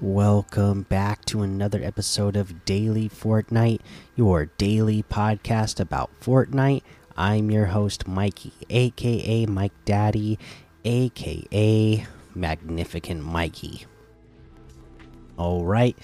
Welcome back to another episode of Daily Fortnite, your daily podcast about Fortnite. I'm your host, Mikey, aka Mike Daddy, aka Magnificent Mikey. All right,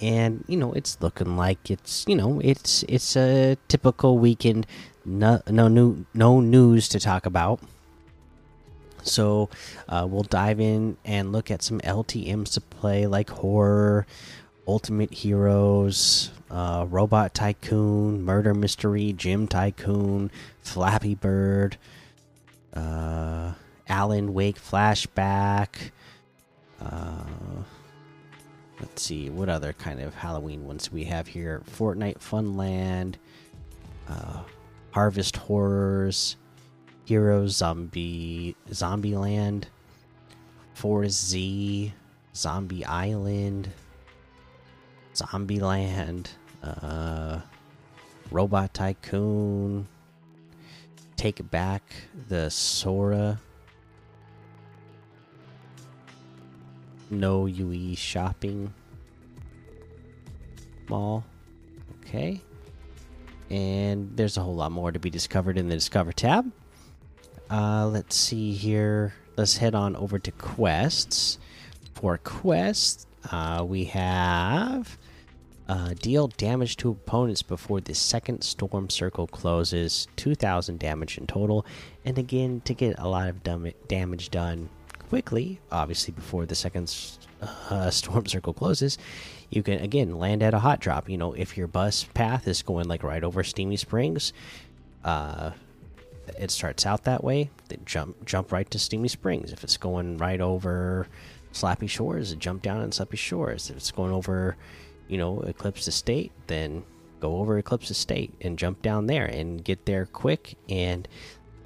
and you know it's looking like it's you know it's it's a typical weekend. No, no new no news to talk about. So uh, we'll dive in and look at some LTMs to play, like horror, Ultimate Heroes, uh, Robot Tycoon, Murder Mystery, Gym Tycoon, Flappy Bird, uh, Alan Wake Flashback. Uh, let's see what other kind of Halloween ones we have here. Fortnite Funland, uh, Harvest Horrors. Hero Zombie Zombieland, Forest Z, Zombie Island, Zombieland, uh, Robot Tycoon, Take Back, the Sora, No UE Shopping Mall. Okay. And there's a whole lot more to be discovered in the Discover tab. Uh, let's see here. Let's head on over to quests. For quests, uh, we have uh, deal damage to opponents before the second storm circle closes, 2,000 damage in total. And again, to get a lot of damage done quickly, obviously before the second uh, storm circle closes, you can again land at a hot drop. You know, if your bus path is going like right over Steamy Springs, uh, it starts out that way, then jump jump right to Steamy Springs. If it's going right over Slappy Shores, jump down on Slappy Shores. If it's going over, you know, Eclipse Estate, then go over Eclipse Estate and jump down there and get there quick and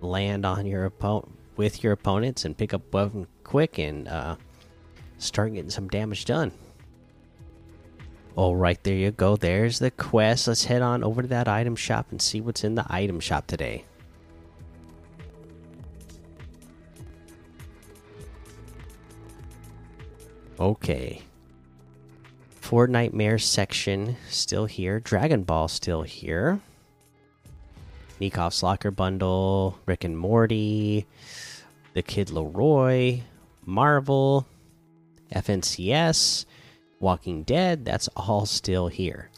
land on your opponent with your opponents and pick up weapon quick and uh, start getting some damage done. All right, there you go. There's the quest. Let's head on over to that item shop and see what's in the item shop today. Okay. Fortnitemares section still here. Dragon Ball still here. Nikov's Locker Bundle, Rick and Morty, The Kid LAROI, Marvel, FNCS, Walking Dead. That's all still here.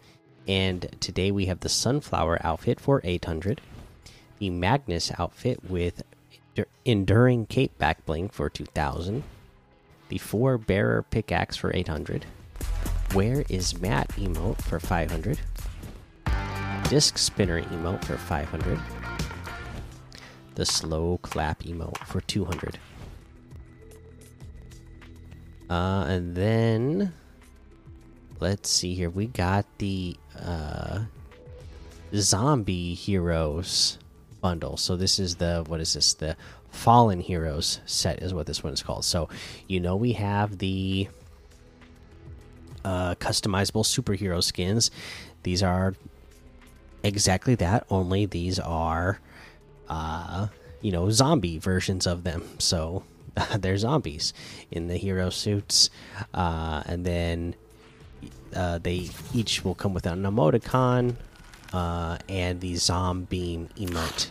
And today we have the Sunflower outfit for 800, the Magnus outfit with Enduring Cape Back Bling for 2000 the four bearer pickaxe for 800 where is matt emote for 500 disc spinner emote for 500 the slow clap emote for 200 uh and then let's see here. We got the uh zombie heroes bundle. So this is the what is this? The Fallen Heroes set is what this one is called. So, you know, we have the uh, customizable superhero skins. These are exactly that, only these are, uh, you know, zombie versions of them. So, they're zombies in the hero suits. Uh, and then uh, they each will come with an emoticon uh, and the zombie emote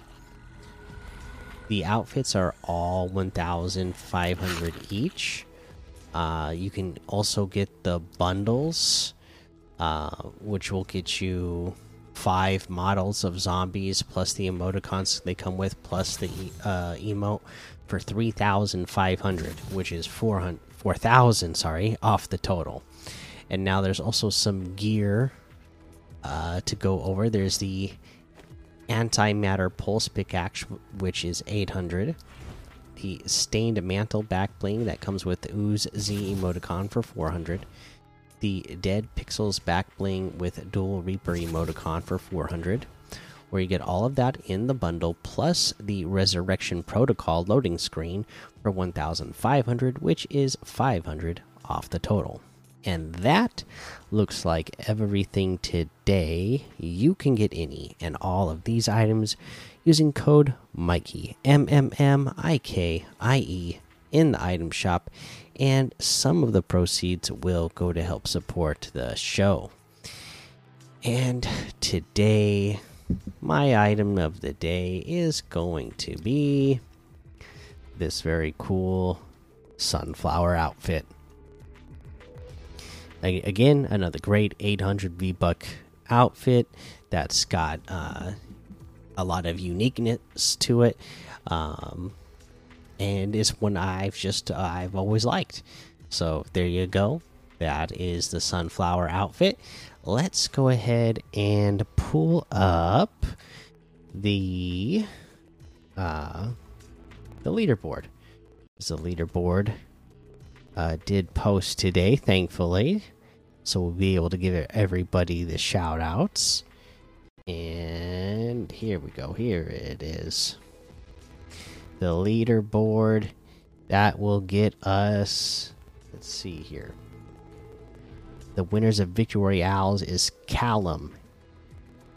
the outfits are all 1,500 each. Uh, you can also get the bundles, uh, which will get you five models of zombies plus the emoticons they come with, plus the uh, emote for 3,500, which is 4,000, 4, sorry, off the total. And now there's also some gear uh, to go over. There's the antimatter pulse pickaxe, which is 800. The stained mantle back bling that comes with ooze Z emoticon for 400. The dead pixels back bling with dual reaper emoticon for 400. where you get all of that in the bundle plus the Resurrection Protocol loading screen for 1,500, which is 500 off the total. And that looks like everything today. You can get any and all of these items using code Mikey M M M I K I E in the item shop, and some of the proceeds will go to help support the show. And today, my item of the day is going to be this very cool sunflower outfit again another great 800 v buck outfit that's got uh, a lot of uniqueness to it um, and it's one i've just uh, i've always liked so there you go that is the sunflower outfit let's go ahead and pull up the uh the leaderboard a leaderboard uh, did post today, thankfully. So we'll be able to give everybody the shout outs. And here we go. Here it is. The leaderboard that will get us. Let's see here. The winners of Victory Royales is Callum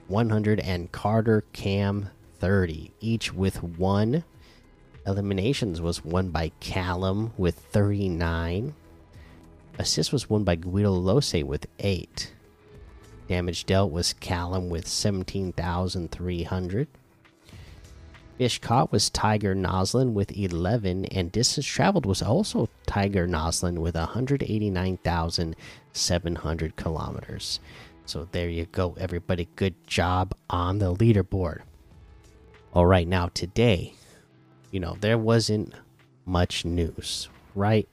100 and Carter Cam 30, each with one Eliminations was won by Callum with 39. Assist was won by Guido Lose with 8. Damage dealt was Callum with 17,300. Fish caught was Tiger Noslin with 11, and distance traveled was also Tiger Noslin with 189,700 kilometers. So there you go, everybody. Good job on the leaderboard. All right, now today you know, there wasn't much news, right?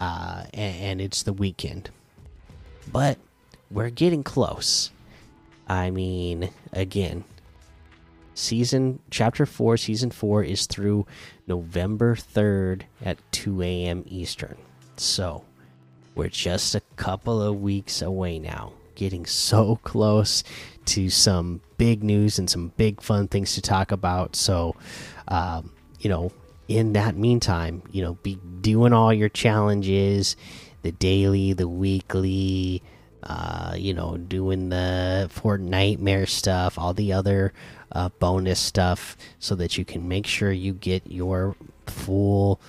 Uh, and, and it's the weekend. But we're getting close. I mean, again, season chapter 4 season 4 is through november 3rd at 2 a.m eastern. So we're just a couple of weeks away now. Getting so close to some big news and some big fun things to talk about. So um, you know, in that meantime, you know, be doing all your challenges, the daily, the weekly, uh, you know, doing the Fortnitemares stuff, all the other uh, bonus stuff, so that you can make sure you get your full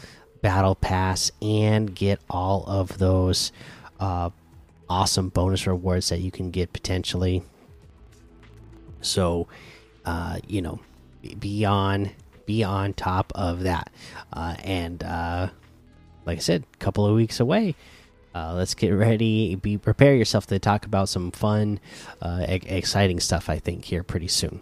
battle pass and get all of those uh, awesome bonus rewards that you can get potentially. So, uh, you know, beyond be on top of that. Uh, and uh, like I said, a couple of weeks away. Uh, let's get ready. Be prepare yourself to talk about some fun, uh, exciting stuff. I think here pretty soon.